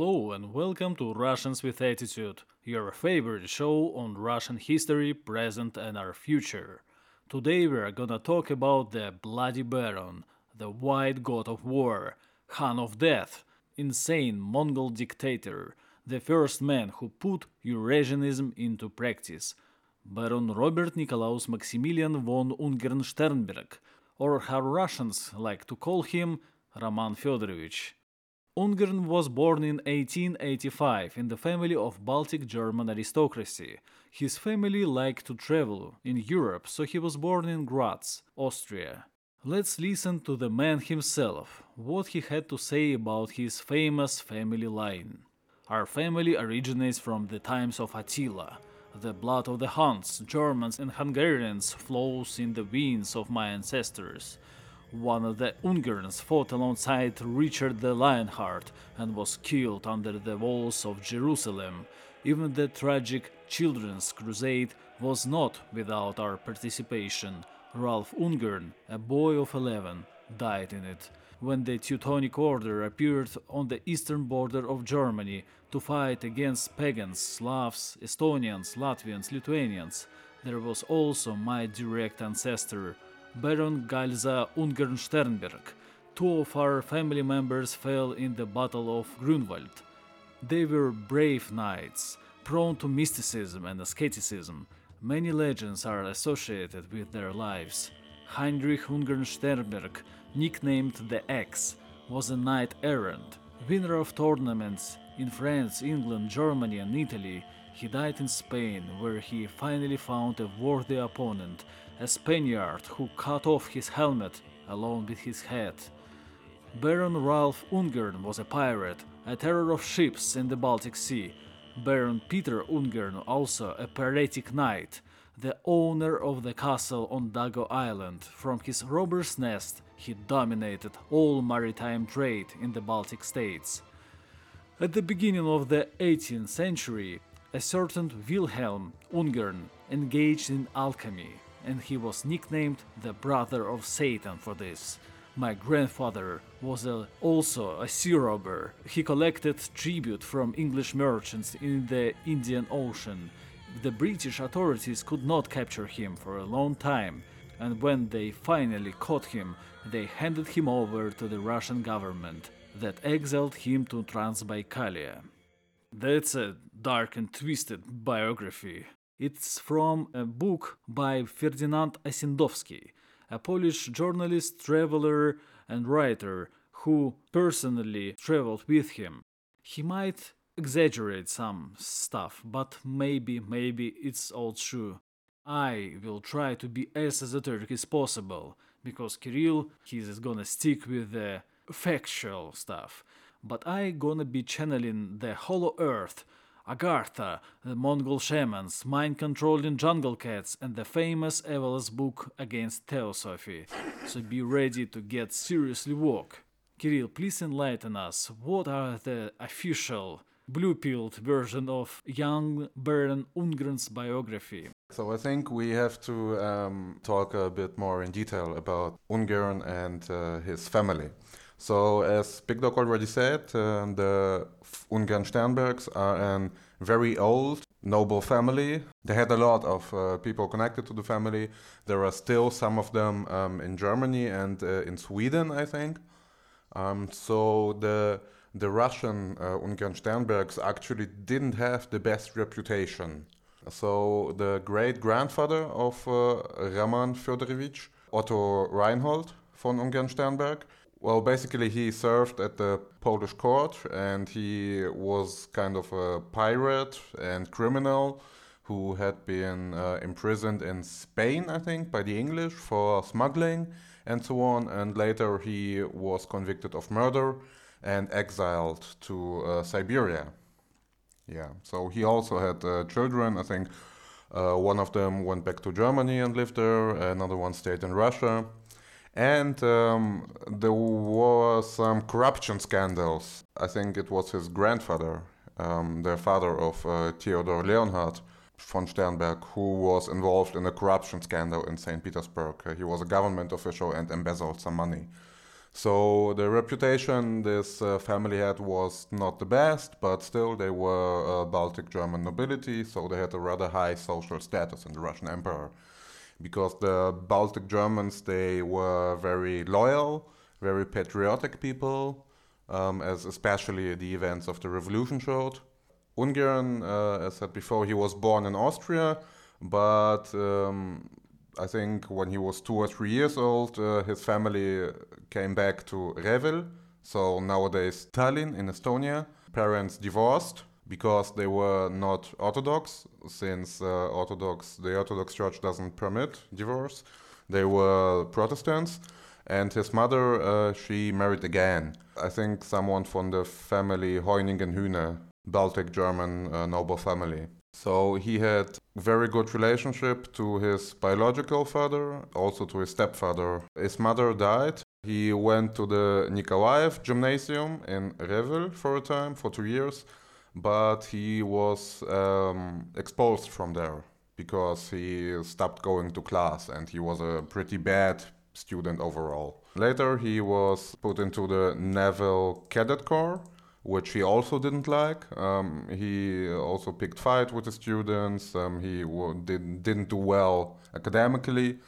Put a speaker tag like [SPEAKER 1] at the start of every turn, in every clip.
[SPEAKER 1] Hello and welcome to Russians with Attitude, your favorite show on Russian history, present, and our future. Today we are gonna talk about the Bloody Baron, the White God of War, Khan of Death, insane Mongol dictator, the first man who put Eurasianism into practice, Baron Robert Nikolaus Maximilian von Ungern Sternberg, or how Russians like to call him, Roman Fedorovich. Ungern was born in 1885 in the family of Baltic German aristocracy. His family liked to travel in Europe, so he was born in Graz, Austria. Let's listen to the man himself, what he had to say about his famous family line. Our family originates from the times of Attila. The blood of the Huns, Germans, and Hungarians flows in the veins of my ancestors. One of the Ungerns fought alongside Richard the Lionheart and was killed under the walls of Jerusalem. Even the tragic Children's Crusade was not without our participation. Ralph Ungern, a boy of 11, died in it. When the Teutonic Order appeared on the eastern border of Germany to fight against pagans, Slavs, Estonians, Latvians, Lithuanians, there was also my direct ancestor, Baron Galza Ungern Sternberg. Two of our family members fell in the Battle of Grunwald. They were brave knights, prone to mysticism and asceticism. Many legends are associated with their lives. Heinrich Ungern Sternberg, nicknamed the Axe, was a knight errant, winner of tournaments in France, England, Germany, and Italy. He died in Spain, where he finally found a worthy opponent a Spaniard who cut off his helmet along with his head. Baron Ralph Ungern was a pirate, a terror of ships in the Baltic Sea. Baron Peter Ungern also a piratic knight, the owner of the castle on Dago Island. From his robber's nest, he dominated all maritime trade in the Baltic states. At the beginning of the 18th century, a certain Wilhelm Ungern engaged in alchemy, and he was nicknamed the brother of Satan for this. My grandfather was a, also a sea robber. He collected tribute from English merchants in the Indian Ocean. The British authorities could not capture him for a long time, and when they finally caught him, they handed him over to the Russian government that exiled him to Transbaikalia. That's a dark and twisted biography. It's from a book by Ferdinand Ossendowski, a Polish journalist, traveler, and writer who personally traveled with him. He might exaggerate some stuff, but maybe, maybe it's all true. I will try to be as esoteric as possible, because Kirill, he's gonna stick with the factual stuff. But I gonna be channeling the Hollow Earth Agartha, the Mongol shamans, mind controlling jungle cats, and the famous Evelyn's book against Theosophy. So be ready to get seriously woke. Kirill, please enlighten us. What are the official blue pilled version of young Baron Ungern's biography?
[SPEAKER 2] So I think we have to um, talk a bit more in detail about Ungern and uh, his family. So, as Big Dog already said, uh, the Ungern Sternbergs are a very old noble family. They had a lot of uh, people connected to the family. There are still some of them um, in Germany and uh, in Sweden, I think. Um, so the the Russian uh, Ungern Sternbergs actually didn't have the best reputation. So the great grandfather of uh, Roman Fyodorovich, Otto Reinhold von Ungern Sternberg, well, basically, he served at the Polish court and he was kind of a pirate and criminal who had been uh, imprisoned in Spain, I think, by the English for smuggling and so on. And later he was convicted of murder and exiled to uh, Siberia. Yeah, so he also had uh, children. I think uh, one of them went back to Germany and lived there, another one stayed in Russia and um, there were some corruption scandals. I think it was his grandfather, um, the father of uh, Theodor Leonhard von Sternberg, who was involved in a corruption scandal in St. Petersburg. Uh, he was a government official and embezzled some money. So the reputation this uh, family had was not the best, but still they were uh, Baltic German nobility, so they had a rather high social status in the Russian Empire. Because the Baltic Germans, they were very loyal, very patriotic people, um, as especially the events of the revolution showed. Ungern, uh, as said before, he was born in Austria, but um, I think when he was two or three years old, uh, his family came back to Revel, so nowadays Tallinn in Estonia. Parents divorced because they were not Orthodox, since uh, Orthodox the Orthodox Church doesn't permit divorce. They were Protestants, and his mother uh, she married again. I think someone from the family Hoyningen-Huene, Baltic German uh, noble family. So he had very good relationship to his biological father, also to his stepfather. His mother died. He went to the Nikolaev Gymnasium in Revel for a time, for two years, but he was um, expulsed from there because he stopped going to class and he was a pretty bad student overall. Later, he was put into the Naval Cadet Corps which he also didn't like. Um, he also picked fight with the students. Um, he w- did, didn't do well academically.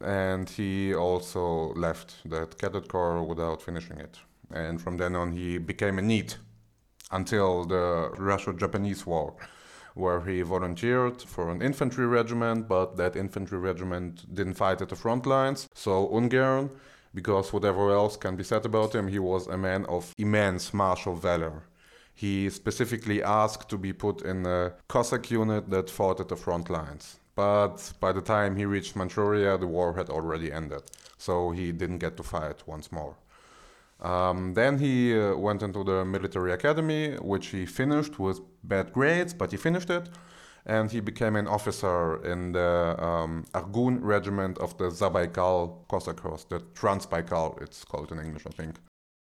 [SPEAKER 2] And he also left that cadet corps without finishing it. And from then on, he became a NEET until the Russo Japanese War, where he volunteered for an infantry regiment, but that infantry regiment didn't fight at the front lines. So Ungern because whatever else can be said about him, he was a man of immense martial valor. He specifically asked to be put in a Cossack unit that fought at the front lines. But by the time he reached Manchuria, the war had already ended, so he didn't get to fight once more. Um, then he uh, went into the military academy, which he finished with bad grades, but he finished it and he became an officer in the um, Argun regiment of the Zabaikal Cossack Horse, the Transbaikal, it's called in English, I think.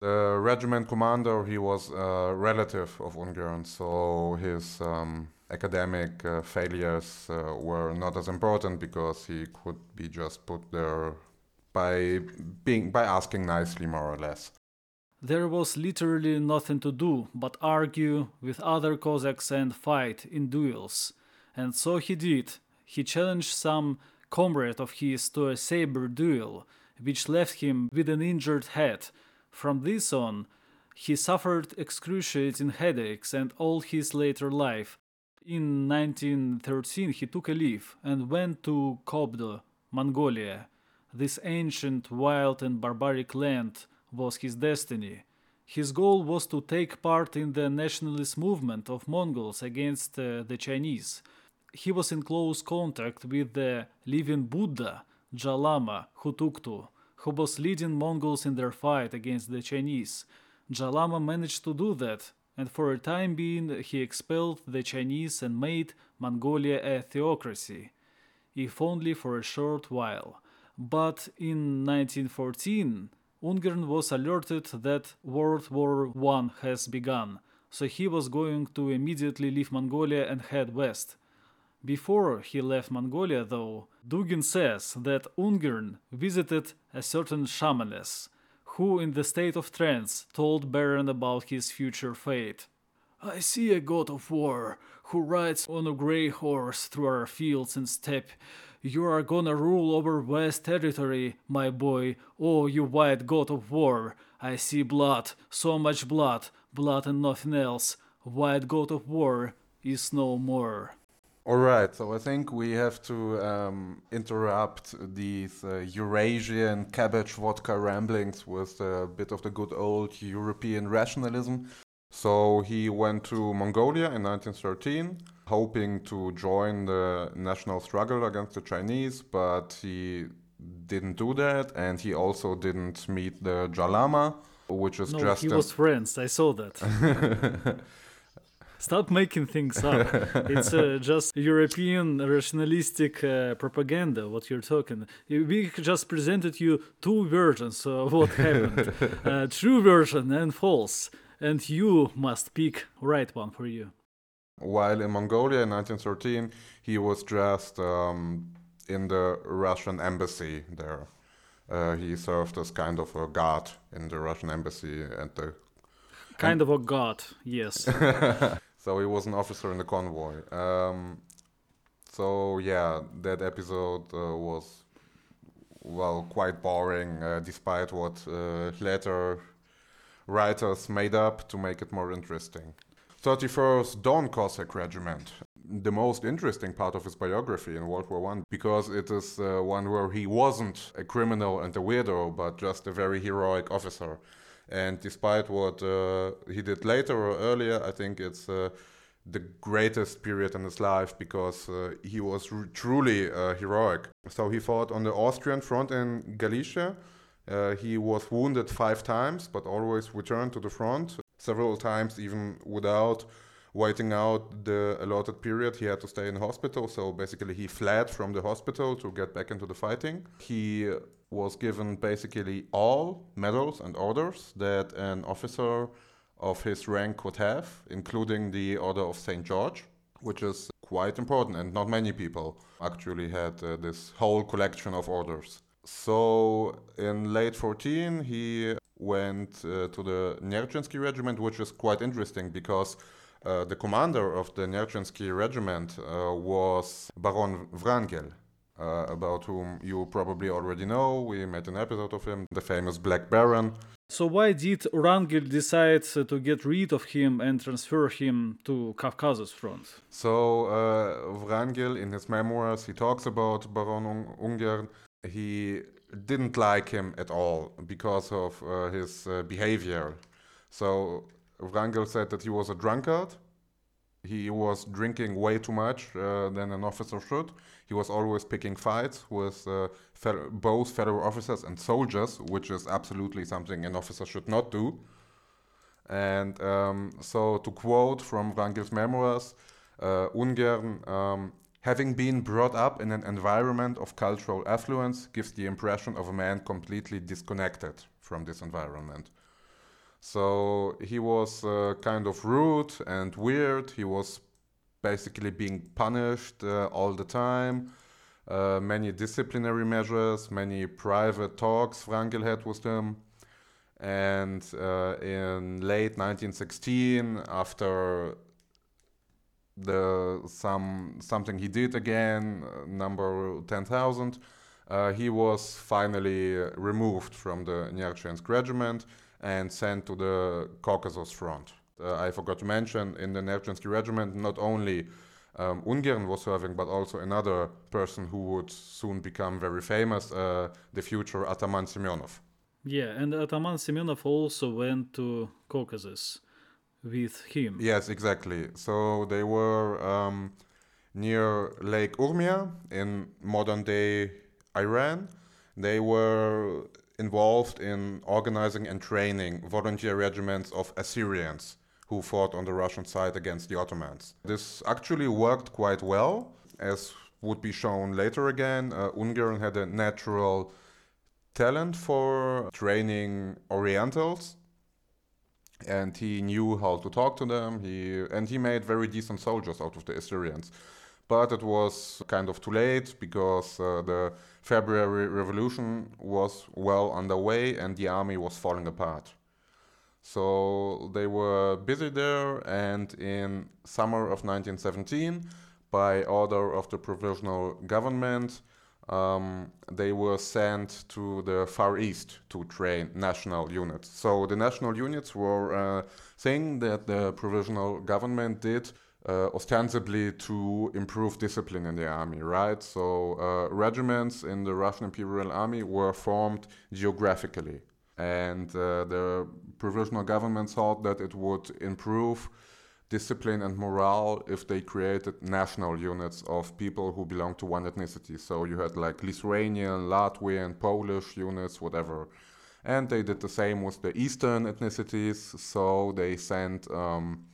[SPEAKER 2] The regiment commander, he was a relative of Ungern, so his um, academic uh, failures uh, were not as important because he could be just put there by being by asking nicely, more or less.
[SPEAKER 1] There was literally nothing to do but argue with other Cossacks and fight in duels. And so he did. He challenged some comrade of his to a saber duel, which left him with an injured head. From this on, he suffered excruciating headaches and all his later life. In 1913, he took a leave and went to Kobdo, Mongolia. This ancient, wild, and barbaric land was his destiny. His goal was to take part in the nationalist movement of Mongols against uh, the Chinese he was in close contact with the living Buddha, Jalama Hutuktu, who was leading Mongols in their fight against the Chinese. Jalama managed to do that, and for a time being he expelled the Chinese and made Mongolia a theocracy, if only for a short while. But in 1914, Ungern was alerted that World War I has begun, so he was going to immediately leave Mongolia and head west. Before he left Mongolia, though, Dugin says that Ungern visited a certain shamaness, who, in the state of trance, told Baron about his future fate. I see a god of war who rides on a grey horse through our fields and steppe. You are gonna rule over West Territory, my boy, oh, you white god of war. I see blood, so much blood, blood and nothing else. White god of war is no more.
[SPEAKER 2] All right, so I think we have to um, interrupt these uh, Eurasian cabbage vodka ramblings with a bit of the good old European rationalism. So he went to Mongolia in 1913, hoping to join the national struggle against the Chinese, but he didn't do that, and he also didn't meet the Jalama, which is
[SPEAKER 1] no,
[SPEAKER 2] just.
[SPEAKER 1] he was friends. I saw that. Stop making things up. it's uh, just European rationalistic uh, propaganda. What you're talking. We just presented you two versions of what happened: uh, true version and false, and you must pick right one for you.
[SPEAKER 2] While in Mongolia in 1913, he was dressed um, in the Russian embassy there. Uh, he served as kind of a guard in the Russian embassy and the
[SPEAKER 1] kind of a god, yes.
[SPEAKER 2] so he was an officer in the convoy. Um, so yeah, that episode uh, was well quite boring, uh, despite what uh, later writers made up to make it more interesting. 31st Don Cossack Regiment. The most interesting part of his biography in World War One, because it is uh, one where he wasn't a criminal and a weirdo, but just a very heroic officer. And despite what uh, he did later or earlier, I think it's uh, the greatest period in his life because uh, he was r- truly uh, heroic. So he fought on the Austrian front in Galicia. Uh, he was wounded five times, but always returned to the front several times, even without waiting out the allotted period. He had to stay in hospital, so basically he fled from the hospital to get back into the fighting. He was given basically all medals and orders that an officer of his rank could have, including the Order of St. George, which is quite important, and not many people actually had uh, this whole collection of orders. So in late 14, he went uh, to the Nerchinsky regiment, which is quite interesting because uh, the commander of the Nerchinsky regiment uh, was Baron Wrangel, uh, about whom you probably already know. We made an episode of him, the famous Black Baron.
[SPEAKER 1] So why did Wrangel decide to get rid of him and transfer him to Caucasus front?
[SPEAKER 2] So uh, Wrangel, in his memoirs, he talks about Baron Ungern. He didn't like him at all because of uh, his uh, behavior. So Wrangel said that he was a drunkard. He was drinking way too much uh, than an officer should. He was always picking fights with uh, both federal officers and soldiers, which is absolutely something an officer should not do. And um, so, to quote from Wrangel's memoirs, uh, Ungern um, Having been brought up in an environment of cultural affluence gives the impression of a man completely disconnected from this environment. So he was uh, kind of rude and weird. He was basically being punished uh, all the time. Uh, many disciplinary measures, many private talks Wrangel had with him. And uh, in late 1916, after the some something he did again, uh, number ten thousand. Uh, he was finally removed from the Nerchinsk regiment and sent to the Caucasus front. Uh, I forgot to mention in the Nerchinsky regiment not only um, Ungern was serving, but also another person who would soon become very famous, uh, the future Ataman Semyonov.
[SPEAKER 1] Yeah, and Ataman Semyonov also went to Caucasus with him.
[SPEAKER 2] Yes, exactly. So they were um, near Lake Urmia in modern day Iran. They were involved in organizing and training volunteer regiments of Assyrians who fought on the Russian side against the Ottomans. This actually worked quite well, as would be shown later again. Uh, Ungern had a natural talent for training Orientals and he knew how to talk to them. He and he made very decent soldiers out of the Assyrians. But it was kind of too late because uh, the February Revolution was well underway and the army was falling apart. So they were busy there, and in summer of 1917, by order of the provisional government, um, they were sent to the Far East to train national units. So the national units were a uh, thing that the provisional government did uh, ostensibly to improve discipline in the army, right? So uh, regiments in the Russian Imperial Army were formed geographically. And uh, the provisional government thought that it would improve discipline and morale if they created national units of people who belong to one ethnicity. So you had like Lithuanian, Latvian, Polish units, whatever. And they did the same with the Eastern ethnicities. So they sent um,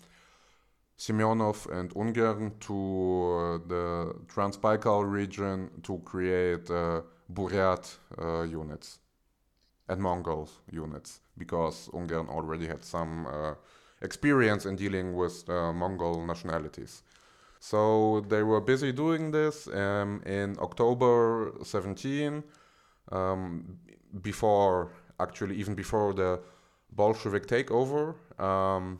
[SPEAKER 2] Semyonov and Ungern to uh, the Transbaikal region to create uh, Buryat uh, units and Mongol units because Ungern already had some uh, experience in dealing with uh, Mongol nationalities. So they were busy doing this. Um, in October 17, um, before, actually, even before the Bolshevik takeover, um,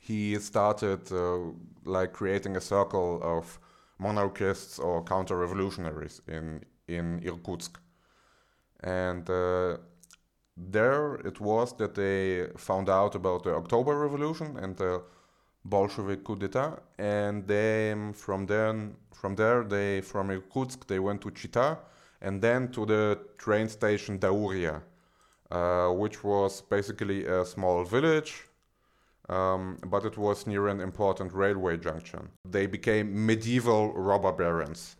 [SPEAKER 2] he started uh, like creating a circle of monarchists or counter-revolutionaries in in Irkutsk, and uh, there it was that they found out about the October Revolution and the Bolshevik coup d'état, and then from then from there they from Irkutsk they went to Chita, and then to the train station Dauria, uh, which was basically a small village. Um, but it was near an important railway junction. They became medieval robber barons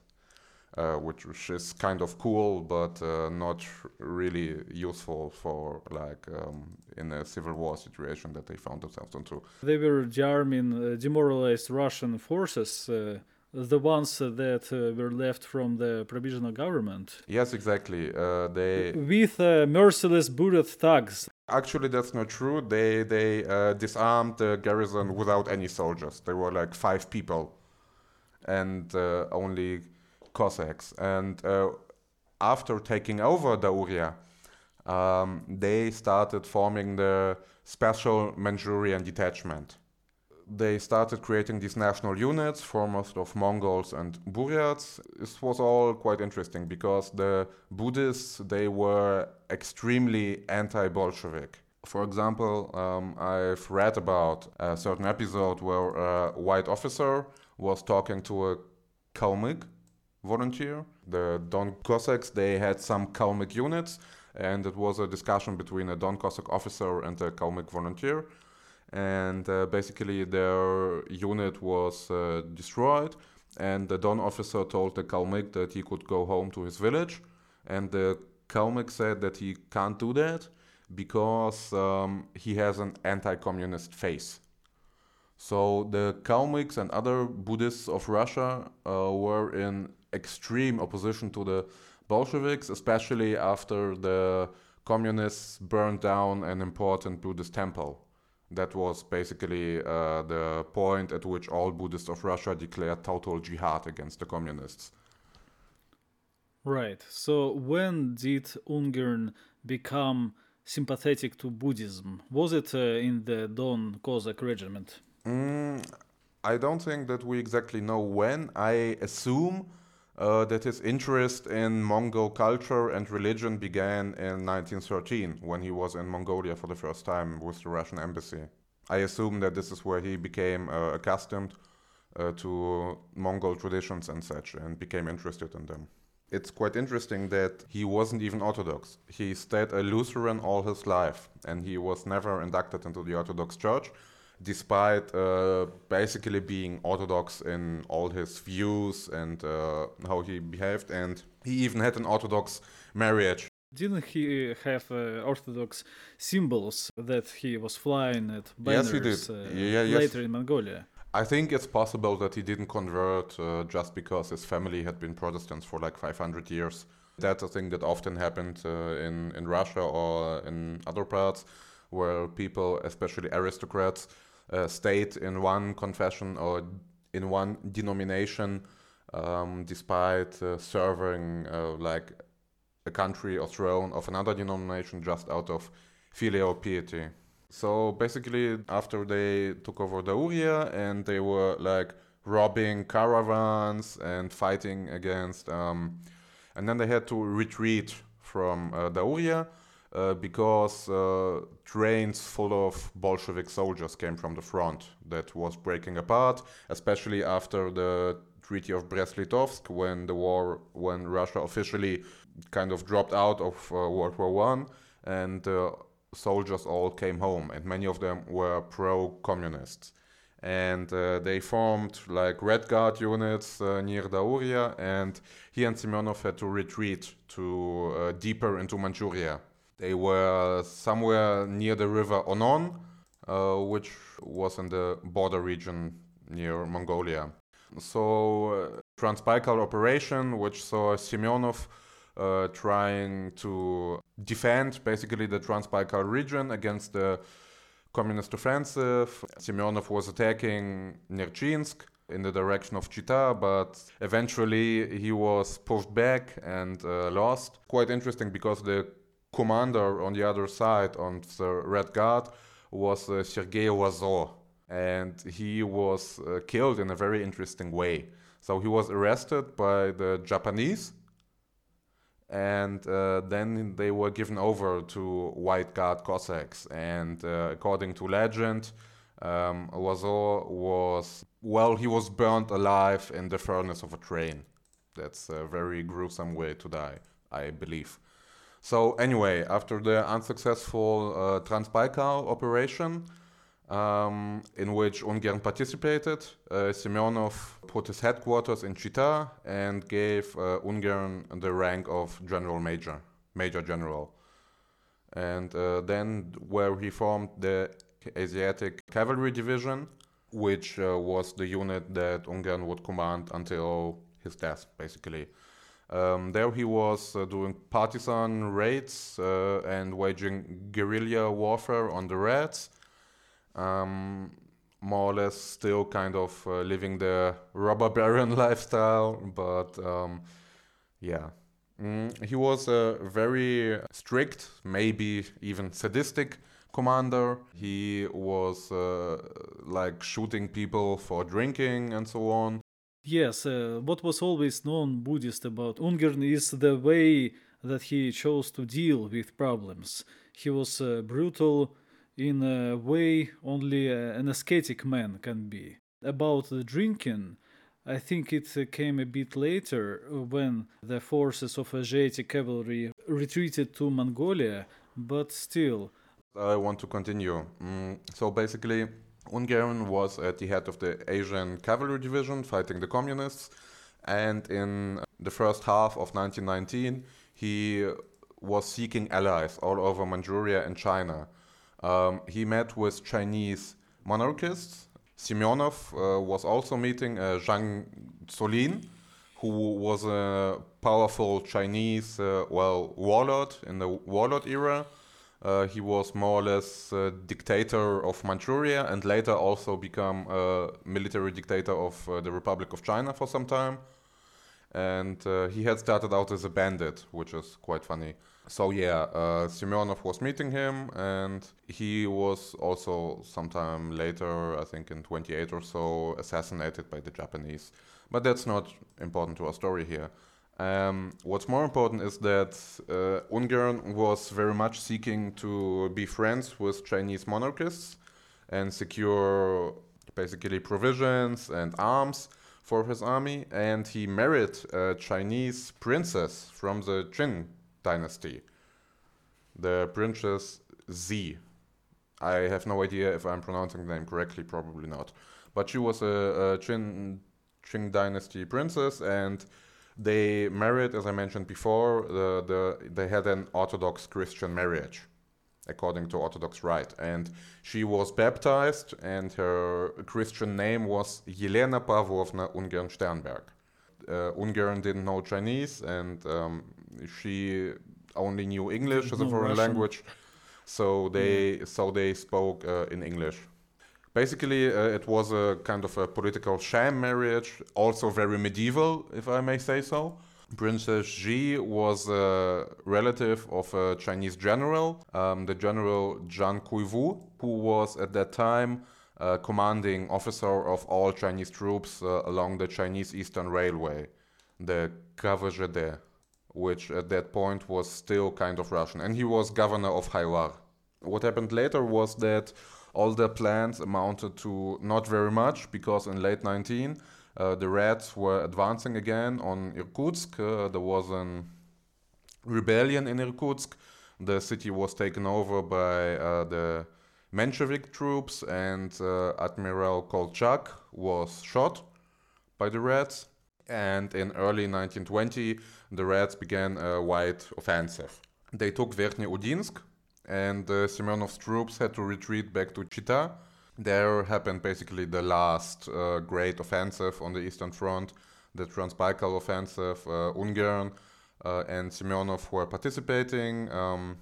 [SPEAKER 2] which, which, is kind of cool, but uh, not really useful for like um, in a civil war situation that they found themselves into.
[SPEAKER 1] They were disarming uh, demoralized Russian forces. Uh, the ones that uh, were left from the provisional government.
[SPEAKER 2] Yes, exactly. Uh, they
[SPEAKER 1] with merciless bullet thugs.
[SPEAKER 2] Actually, that's not true. They they disarmed the garrison without any soldiers. There were like five people, and only Cossacks. And uh, after taking over Dauria, um, they started forming the Special Manchurian Detachment. They started creating these national units, foremost of Mongols and Buryats. This was all quite interesting because the Buddhists they were extremely anti-Bolshevik. For example, um, I've read about a certain episode where a white officer was talking to a Kalmyk volunteer. The Don Cossacks, they had some Kalmyk units, and it was a discussion between a Don Cossack officer and a Kalmyk volunteer. And uh, basically, their unit was uh, destroyed, and the Don officer told the Kalmyk that he could go home to his village. And the Kalmyk said that he can't do that because um, he has an anti communist face. So the Kalmyks and other Buddhists of Russia uh, were in extreme opposition to the Bolsheviks, especially after the communists burned down an important Buddhist temple. That was basically uh, the point at which all Buddhists of Russia declared total jihad against the communists.
[SPEAKER 1] Right. So when did Ungern become sympathetic to Buddhism? Was it uh, in the Don Cossack regiment?
[SPEAKER 2] Mm, I don't think that we exactly know when. I assume uh, that his interest in Mongol culture and religion began in 1913 when he was in Mongolia for the first time with the Russian embassy. I assume that this is where he became uh, accustomed uh, to Mongol traditions and such and became interested in them. It's quite interesting that he wasn't even Orthodox. He stayed a Lutheran all his life and he was never inducted into the Orthodox Church despite uh, basically being orthodox in all his views and uh, how he behaved, and he even had an orthodox marriage.
[SPEAKER 1] Didn't he have uh, orthodox symbols that he was flying at banners
[SPEAKER 2] yes, he did.
[SPEAKER 1] Uh,
[SPEAKER 2] yeah, yes.
[SPEAKER 1] later in Mongolia?
[SPEAKER 2] I think it's possible that he didn't convert uh, just because his family had been Protestants for like 500 years. That's a thing that often happened uh, in, in Russia or in other parts where people, especially aristocrats, uh, stayed in one confession or in one denomination um, despite uh, serving uh, like a country or throne of another denomination just out of filial piety. So basically, after they took over Dauria and they were like robbing caravans and fighting against, um, and then they had to retreat from uh, Dauria uh, because uh, trains full of Bolshevik soldiers came from the front that was breaking apart, especially after the Treaty of Brest-Litovsk, when the war, when Russia officially kind of dropped out of uh, World War One, and soldiers all came home, and many of them were pro-communists and uh, they formed like Red Guard units uh, near Dauria, and he and Semyonov had to retreat to uh, deeper into Manchuria. They were somewhere near the river Onon, uh, which was in the border region near Mongolia. So, uh, Transbaikal operation, which saw Semyonov uh, trying to defend basically the Transbaikal region against the communist offensive. Semyonov was attacking Nerchinsk, in the direction of Chita, but eventually he was pushed back and uh, lost. Quite interesting because the commander on the other side, on the Red Guard, was uh, Sergei Lazo, and he was uh, killed in a very interesting way. So he was arrested by the Japanese, and uh, then they were given over to White Guard Cossacks. And uh, according to legend, um, was well, he was burned alive in the furnace of a train. That's a very gruesome way to die, I believe. So anyway, after the unsuccessful uh, Transbaikal operation, um, in which Ungern participated, uh, Semyonov put his headquarters in Chita and gave uh, Ungern the rank of general major, major general. And uh, then where he formed the Asiatic Cavalry Division, which uh, was the unit that Ungern would command until his death, basically. Um, there he was uh, doing partisan raids uh, and waging guerrilla warfare on the Reds. Um, more or less still kind of uh, living the robber baron lifestyle, but um, yeah. Mm, he was a very strict, maybe even sadistic commander. He was uh, like shooting people for drinking and so on.
[SPEAKER 1] Yes, uh, what was always known Buddhist about Ungern is the way that he chose to deal with problems. He was uh, brutal in a way only uh, an ascetic man can be. About the drinking, I think it came a bit later when the forces of Asiatic cavalry retreated to Mongolia, but still,
[SPEAKER 2] I want to continue. Mm, so basically, Ungern was at the head of the Asian Cavalry Division fighting the communists, and in the first half of 1919, he was seeking allies all over Manchuria and China. Um, he met with Chinese monarchists. Semyonov uh, was also meeting uh, Zhang Zuolin, who was a powerful Chinese, uh, well, warlord in the warlord era uh, he was more or less dictator of Manchuria and later also become a military dictator of uh, the Republic of China for some time. And uh, he had started out as a bandit, which is quite funny. So yeah, uh, Semyonov was meeting him, and he was also sometime later, I think in 28 or so, assassinated by the Japanese. But that's not important to our story here. Um, what's more important is that uh, Ungern was very much seeking to be friends with Chinese monarchists and secure basically provisions and arms for his army. And he married a Chinese princess from the Qing dynasty, the Princess Zi. Have no idea if I'm pronouncing the name correctly, probably not. But she was a, a Qing, Qing dynasty princess and they married, as I mentioned before, the, the, they had an Orthodox Christian marriage, according to Orthodox rite. And she was baptized, and her Christian name was Yelena Pavlovna Ungern Sternberg. Uh, Ungern didn't know Chinese, and um, she only knew English as a foreign Russian. language. So they, so they spoke uh, in English. Basically, uh, it was a kind of a political sham marriage, also very medieval, if I may say so. Princess Ji was a relative of a Chinese general, um, the general Zhang Kuiwu, who was at that time uh, commanding officer of all Chinese troops uh, along the Chinese Eastern Railway, the KVZD, which at that point was still kind of Russian. And he was governor of Hailar. What happened later was that all their plans amounted to not very much because in late 19 uh, the Reds were advancing again on Irkutsk. Uh, there was a rebellion in Irkutsk. The city was taken over by uh, the Menshevik troops, and uh, Admiral Kolchak was shot by the Reds. And in early 1920, the Reds began a wide offensive. They took Verkhnye Udinsk, and uh, Semyonov's troops had to retreat back to Chita. There happened basically the last uh, great offensive on the Eastern Front, the Transbaikal offensive. Uh, Ungern uh, and Semyonov were participating um,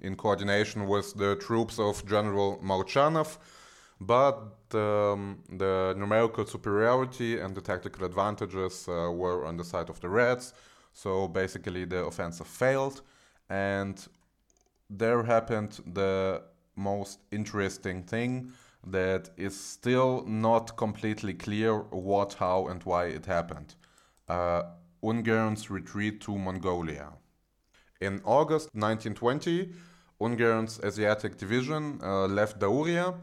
[SPEAKER 2] in coordination with the troops of General Molchanov. but um, the numerical superiority and the tactical advantages uh, were on the side of the Reds. So basically, the offensive failed, and there happened the most interesting thing that is still not completely clear what, how, and why it happened. Uh, Ungern's retreat to Mongolia. In August 1920, Ungern's Asiatic Division uh, left Dauria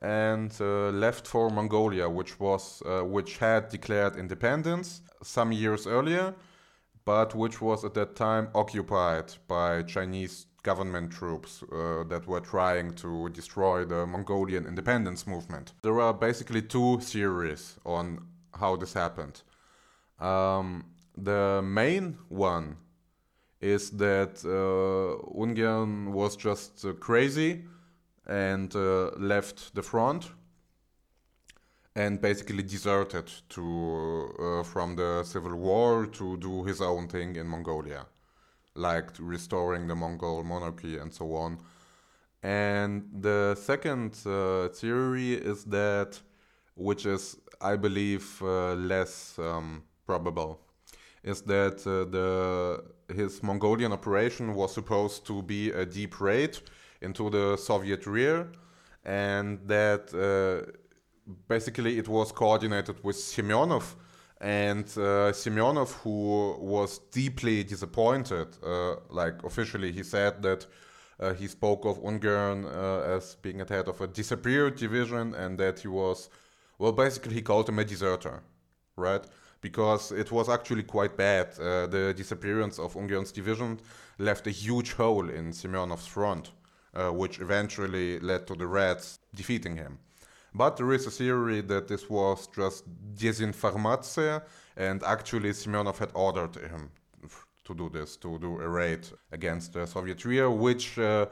[SPEAKER 2] and uh, left for Mongolia, which was uh, which had declared independence some years earlier, but which was at that time occupied by Chinese government troops uh, that were trying to destroy the Mongolian independence movement. There are basically two theories on how this happened. Um, the main one is that uh, Ungern was just uh, crazy and uh, left the front and basically deserted to uh, from the civil war to do his own thing in Mongolia, like restoring the Mongol monarchy and so on. And the second uh, theory is that, which is, I believe, uh, less um, probable, is that uh, the his Mongolian operation was supposed to be a deep raid into the Soviet rear, and that uh, basically it was coordinated with Semyonov. And uh, Semyonov, who was deeply disappointed, uh, like officially, he said that uh, he spoke of Ungern uh, as being at head of a disappeared division, and that he was, well, basically he called him a deserter, right? Because it was actually quite bad. Uh, the disappearance of Ungern's division left a huge hole in Semyonov's front uh, which eventually led to the Reds defeating him. But there is a theory that this was just disinformatia, and actually Semyonov had ordered him to do this, to do a raid against the Soviet rear, which, uh,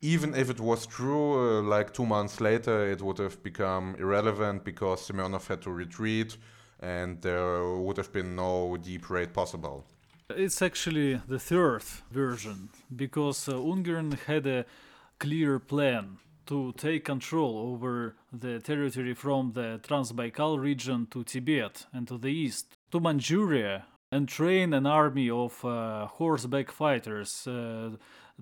[SPEAKER 2] even if it was true, uh, like two months later, it would have become irrelevant because Semyonov had to retreat and there would have been no deep raid possible.
[SPEAKER 1] It's actually the third version because uh, Ungern had a clear plan to take control over the territory from the Transbaikal region to Tibet and to the east to Manchuria and train an army of uh, horseback fighters uh,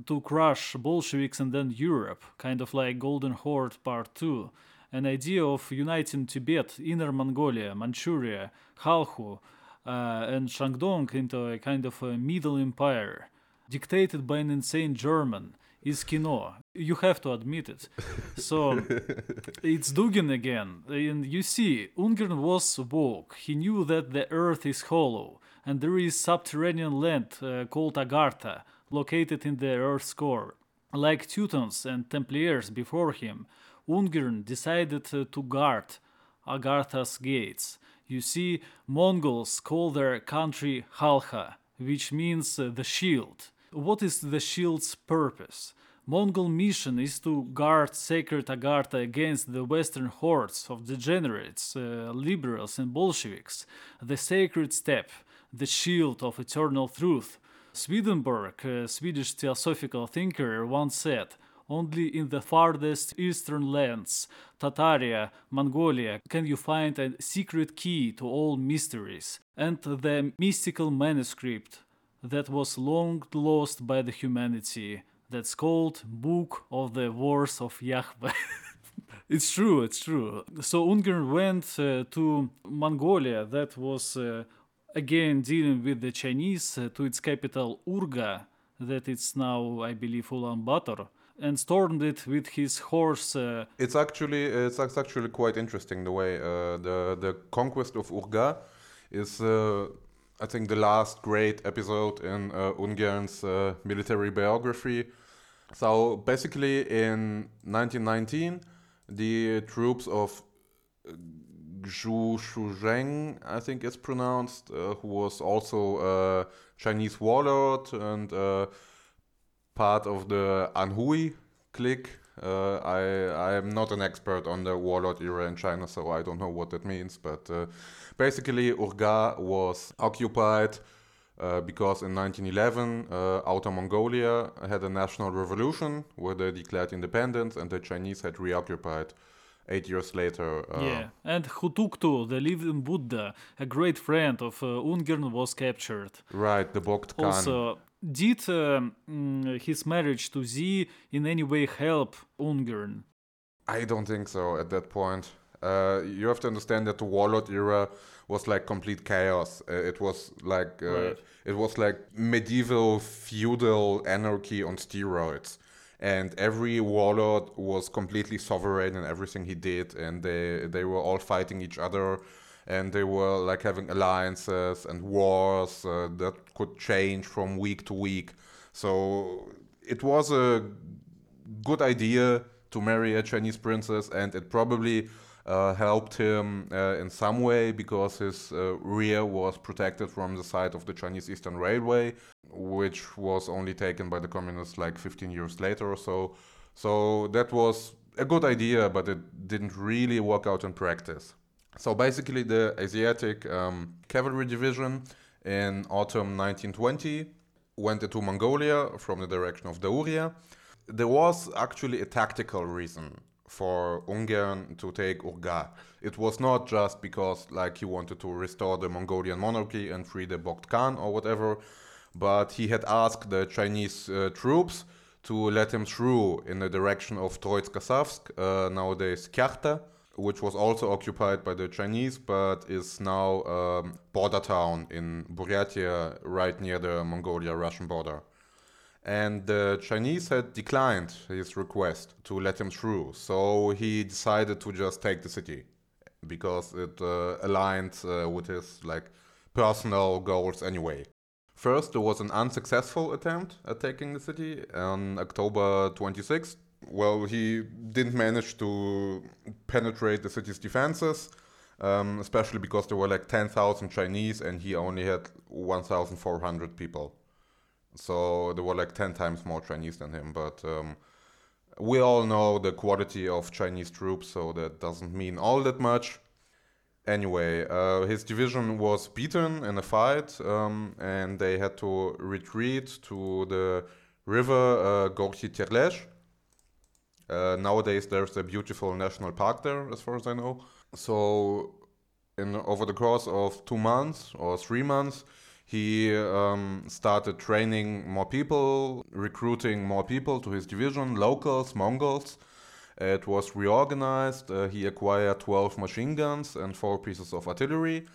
[SPEAKER 1] to crush Bolsheviks and then Europe, kind of like Golden Horde Part 2. An idea of uniting Tibet, Inner Mongolia, Manchuria, Halha, uh, and Shandong into a kind of a middle empire dictated by an insane German is kino. You have to admit it. So it's Dugin again. And you see, Ungern was woke. He knew that the earth is hollow and there is subterranean land uh, called Agartha, located in the earth's core. Like Teutons and Templiers before him, Ungern decided uh, to guard Agartha's gates. You see, Mongols call their country Halha, which means uh, the shield. What is the shield's purpose? Mongol mission is to guard sacred Agartha against the western hordes of degenerates, uh, liberals, and Bolsheviks. The sacred steppe, the shield of eternal truth. Swedenborg, a Swedish theosophical thinker, once said, only in the farthest eastern lands, Tataria, Mongolia, can you find a secret key to all mysteries and the mystical manuscript that was long lost by the humanity that's called Book of the Wars of Yahweh. it's true, it's true. So Ungern went uh, to Mongolia, that was uh, again dealing with the Chinese, uh, to its capital Urga, that it's now, I believe, Ulaanbaatar and stormed it with his horse. Uh,
[SPEAKER 2] it's actually it's actually quite interesting the way uh, the the conquest of Urga is. Uh, I think the last great episode in uh, Ungern's uh, military biography. So basically, in 1919, the troops of Xu Shuzheng, I think it's pronounced, uh, who was also a Chinese warlord and part of the Anhui clique. Uh, I I am not an expert on the warlord era in China, so I don't know what that means. But uh, basically, Urga was occupied uh, because in 1911, uh, Outer Mongolia had a national revolution where they declared independence, and the Chinese had reoccupied eight years later. Uh,
[SPEAKER 1] yeah, and Hutuktu, the living Buddha, a great friend of uh, Ungern, was captured.
[SPEAKER 2] Right, the Bogd Khan.
[SPEAKER 1] Also, did um, mm, his marriage to Z in any way help Ungern?
[SPEAKER 2] I don't think so at that point. Uh, you have to understand that the warlord era was like complete chaos. Uh, it was like uh,
[SPEAKER 1] Right.
[SPEAKER 2] it was like medieval feudal anarchy on steroids, and every warlord was completely sovereign in everything he did, and they they were all fighting each other, and they were like having alliances and wars uh, that could change from week to week. So it was a good idea to marry a Chinese princess, and it probably uh, helped him uh, in some way because his uh, rear was protected from the side of the Chinese Eastern Railway, which was only taken by the communists like 15 years later or so. So that was a good idea, but it didn't really work out in practice. So basically, the Asiatic um, Cavalry Division in autumn 1920 went into Mongolia from the direction of Dauria. There was actually a tactical reason for Ungern to take Urga. It was not just because like he wanted to restore the Mongolian monarchy and free the Bogd Khan or whatever, but he had asked the Chinese uh, troops to let him through in the direction of Troitskosavsk, uh, nowadays Kyakhta, which was also occupied by the Chinese, but is now um, border town in Buryatia, right near the Mongolia-Russian border. And the Chinese had declined his request to let him through, so he decided to just take the city because it uh, aligned uh, with his like personal goals anyway. First, there was an unsuccessful attempt at taking the city on October 26th. Well, he didn't manage to penetrate the city's defenses, um, especially because there were like 10,000 Chinese and he only had 1,400 people. So there were like 10 times more Chinese than him. But um, we all know the quality of Chinese troops, so that doesn't mean all that much. Anyway, uh, his division was beaten in a fight, um, and they had to retreat to the river uh, Gorkhi-Terelj. Uh, nowadays, there's a beautiful national park there, as far as I know. So, in over the course of two months or three months, he um, started training more people, recruiting more people to his division, locals, Mongols. It was reorganized. Uh, he acquired 12 machine guns and four pieces of artillery.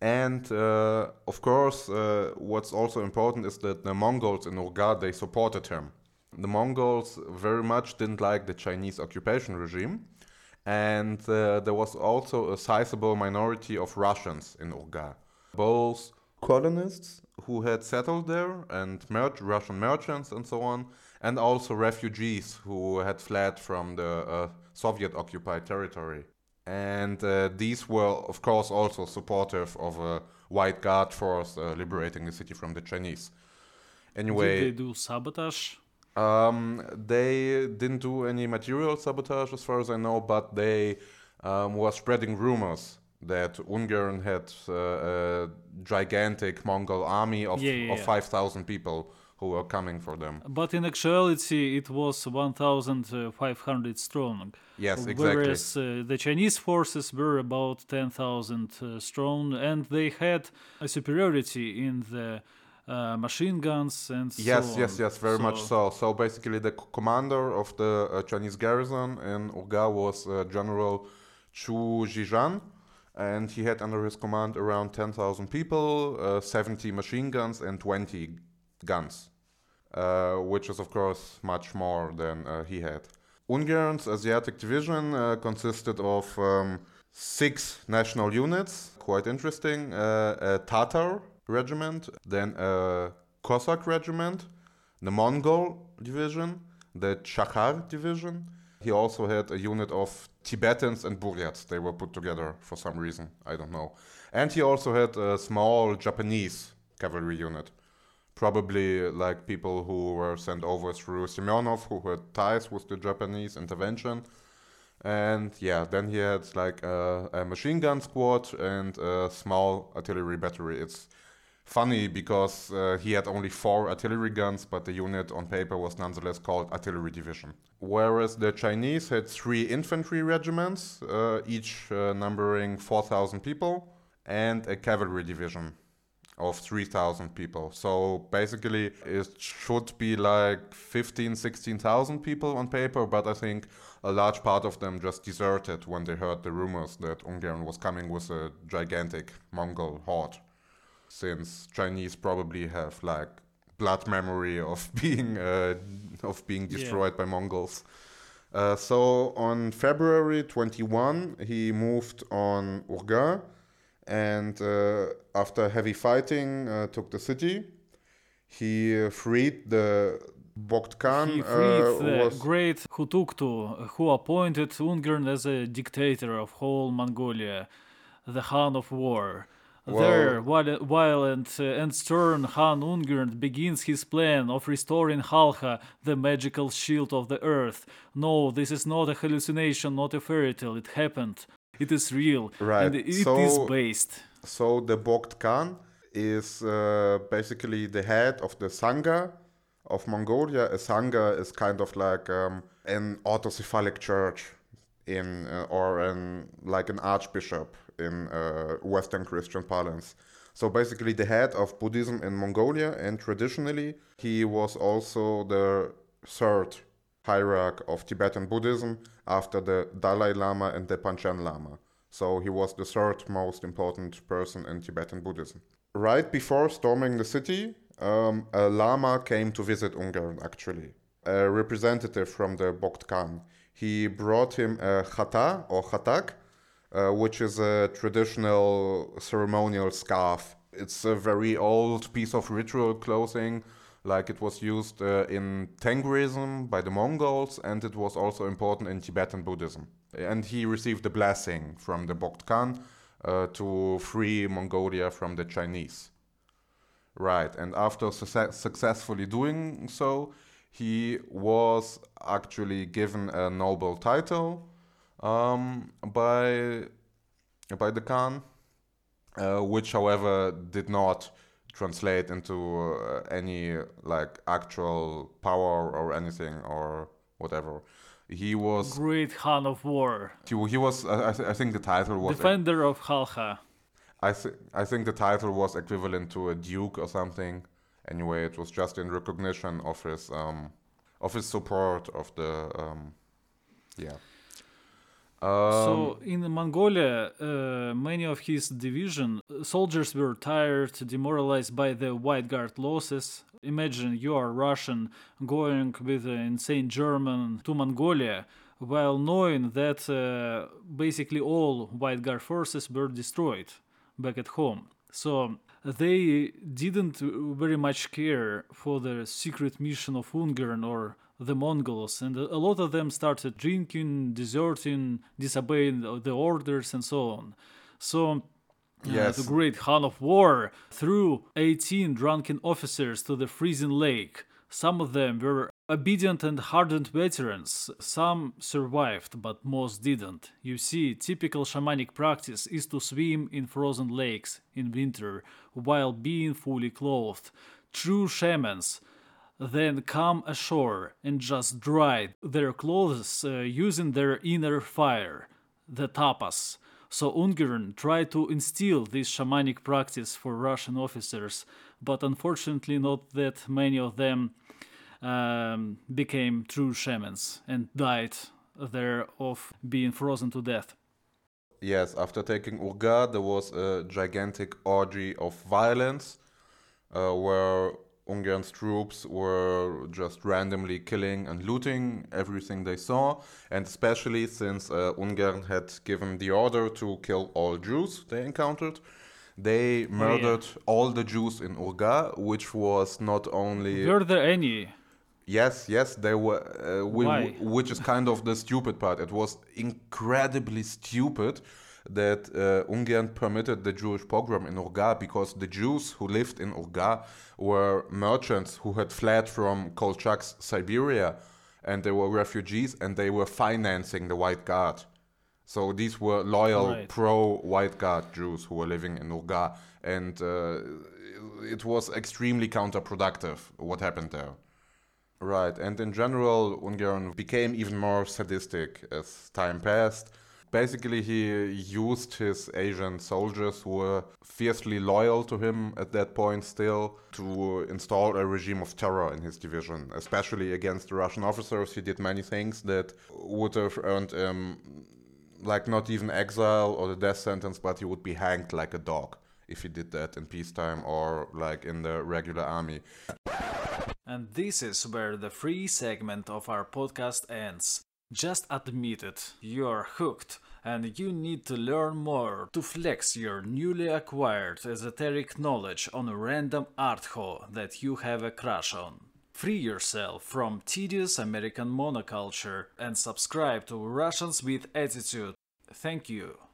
[SPEAKER 2] And uh, of course, uh, what's also important is that the Mongols in Urga they supported him. The Mongols very much didn't like the Chinese occupation regime, and uh, there was also a sizable minority of Russians in Urga, both colonists who had settled there and Russian merchants and so on, and also refugees who had fled from the uh, Soviet occupied territory. And uh, these were, of course, also supportive of a white guard force uh, liberating the city from the Chinese. Anyway,
[SPEAKER 1] Did they do sabotage?
[SPEAKER 2] Um, they didn't do any material sabotage, as far as I know, but they um, were spreading rumors that Ungern had uh, a gigantic Mongol army of,
[SPEAKER 1] Yeah, yeah,
[SPEAKER 2] of
[SPEAKER 1] yeah.
[SPEAKER 2] 5,000 people who were coming for them.
[SPEAKER 1] But in actuality, it was 1,500 strong.
[SPEAKER 2] Yes, exactly.
[SPEAKER 1] Whereas uh, the Chinese forces were about 10,000 uh, strong, and they had a superiority in the uh, machine guns and so
[SPEAKER 2] Yes, yes, yes, very much so. So basically, the commander of the uh, Chinese garrison in Urga was uh, General Chu Zhizhan, and he had under his command around 10,000 people, uh, 70 machine guns, and 20 guns, uh, which is, of course, much more than uh, he had. Ungern's Asiatic division uh, consisted of um, six national units, quite interesting. Uh, a Tatar regiment, then a Cossack regiment, the Mongol division, the Chakar division. He also had a unit of Tibetans and Buryats. They were put together for some reason. I don't know. And he also had a small Japanese cavalry unit. Probably like people who were sent over through Semyonov, who had ties with the Japanese intervention. And yeah, then he had like a, a machine gun squad and a small artillery battery. It's funny because uh, he had only four artillery guns, but the unit on paper was nonetheless called Artillery Division. Whereas the Chinese had three infantry regiments, uh, each uh, numbering 4,000 people, and a cavalry division of 3,000 people. So basically, it should be like 15, 16,000 people on paper, but I think a large part of them just deserted when they heard the rumors that Ungern was coming with a gigantic Mongol horde. Since Chinese probably have like blood memory of being uh, of being destroyed yeah. by Mongols. Uh, so on February 21, he moved on Urga and uh, after heavy fighting uh, took the city. He freed the Bogd Khan.
[SPEAKER 1] He freed the was... great Hutuktu, who appointed Ungern as a dictator of whole Mongolia, the Khan of War. Well, there, violent and stern Khan Ungern begins his plan of restoring Halha, the magical shield of the earth. No, this is not a hallucination, not a fairy tale. It happened. It is real.
[SPEAKER 2] Right.
[SPEAKER 1] And it so, is based.
[SPEAKER 2] So the Bogd Khan is uh, basically the head of the Sangha of Mongolia. A Sangha is kind of like um, an autocephalic church in uh, or an like an archbishop in uh, Western Christian parlance. So basically, the head of Buddhism in Mongolia, and traditionally, he was also the third hierarch of Tibetan Buddhism after the Dalai Lama and the Panchen Lama. So he was the third most important person in Tibetan Buddhism. Right before storming the city, um, a Lama came to visit Ungern actually, a representative from the Bogd Khan. He brought him a khata or khatak, uh, which is a traditional ceremonial scarf. It's a very old piece of ritual clothing like it was used uh, in Tengrism by the Mongols, and it was also important in Tibetan Buddhism. And he received a blessing from the Bogd Khan uh, to free Mongolia from the Chinese. Right, and after su- successfully doing so, he was actually given a noble title um, by by the Khan, uh, which, however, did not translate into uh, any like actual power or anything or whatever. He was
[SPEAKER 1] great Khan of War.
[SPEAKER 2] He, he was. I, th- I think the title was
[SPEAKER 1] defender of Halha.
[SPEAKER 2] I think I think the title was equivalent to a duke or something. Anyway, it was just in recognition of his um, of his support of the um, yeah.
[SPEAKER 1] Um, so in Mongolia, uh, many of his division soldiers were tired, demoralized by the White Guard losses. Imagine you are Russian going with an insane German to Mongolia, while knowing that uh, basically all White Guard forces were destroyed back at home. So they didn't very much care for the secret mission of Ungern or the Mongols, and a lot of them started drinking, deserting, disobeying the orders, and so on. So, yes. uh, the great Khan of War threw 18 drunken officers to the freezing lake. Some of them were obedient and hardened veterans. Some survived, but most didn't. You see, typical shamanic practice is to swim in frozen lakes in winter while being fully clothed. True shamans then come ashore and just dry their clothes uh, using their inner fire, the tapas. So Ungern tried to instill this shamanic practice for Russian officers, but unfortunately, not that many of them um, became true shamans and died there of being frozen to death.
[SPEAKER 2] Yes, after taking Urga, there was a gigantic orgy of violence uh, where Ungern's troops were just randomly killing and looting everything they saw, and especially since uh, Ungern had given the order to kill all Jews they encountered, they murdered oh, yeah. all the Jews in Urga, which was not only.
[SPEAKER 1] Were there any?
[SPEAKER 2] Yes, yes, they were. Uh, we, Why? Which is kind of the stupid part. It was incredibly stupid that uh, Ungern permitted the Jewish pogrom in Urga because the Jews who lived in Urga were merchants who had fled from Kolchak's Siberia and they were refugees and they were financing the White Guard. So these were loyal
[SPEAKER 1] Right.
[SPEAKER 2] pro-white guard Jews who were living in Urga, and uh, it was extremely counterproductive what happened there. Right, and in general, Ungern became even more sadistic as time passed. Basically, he used his Asian soldiers who were fiercely loyal to him at that point still to install a regime of terror in his division, especially against the Russian officers. He did many things that would have earned him, like, not even exile or the death sentence, but he would be hanged like a dog if he did that in peacetime or, like, in the regular army.
[SPEAKER 1] And this is where the free segment of our podcast ends. Just admit it, you're hooked, and you need to learn more to flex your newly acquired esoteric knowledge on a random art artho that you have a crush on. Free yourself from tedious American monoculture and subscribe to Russians with Attitude. Thank you.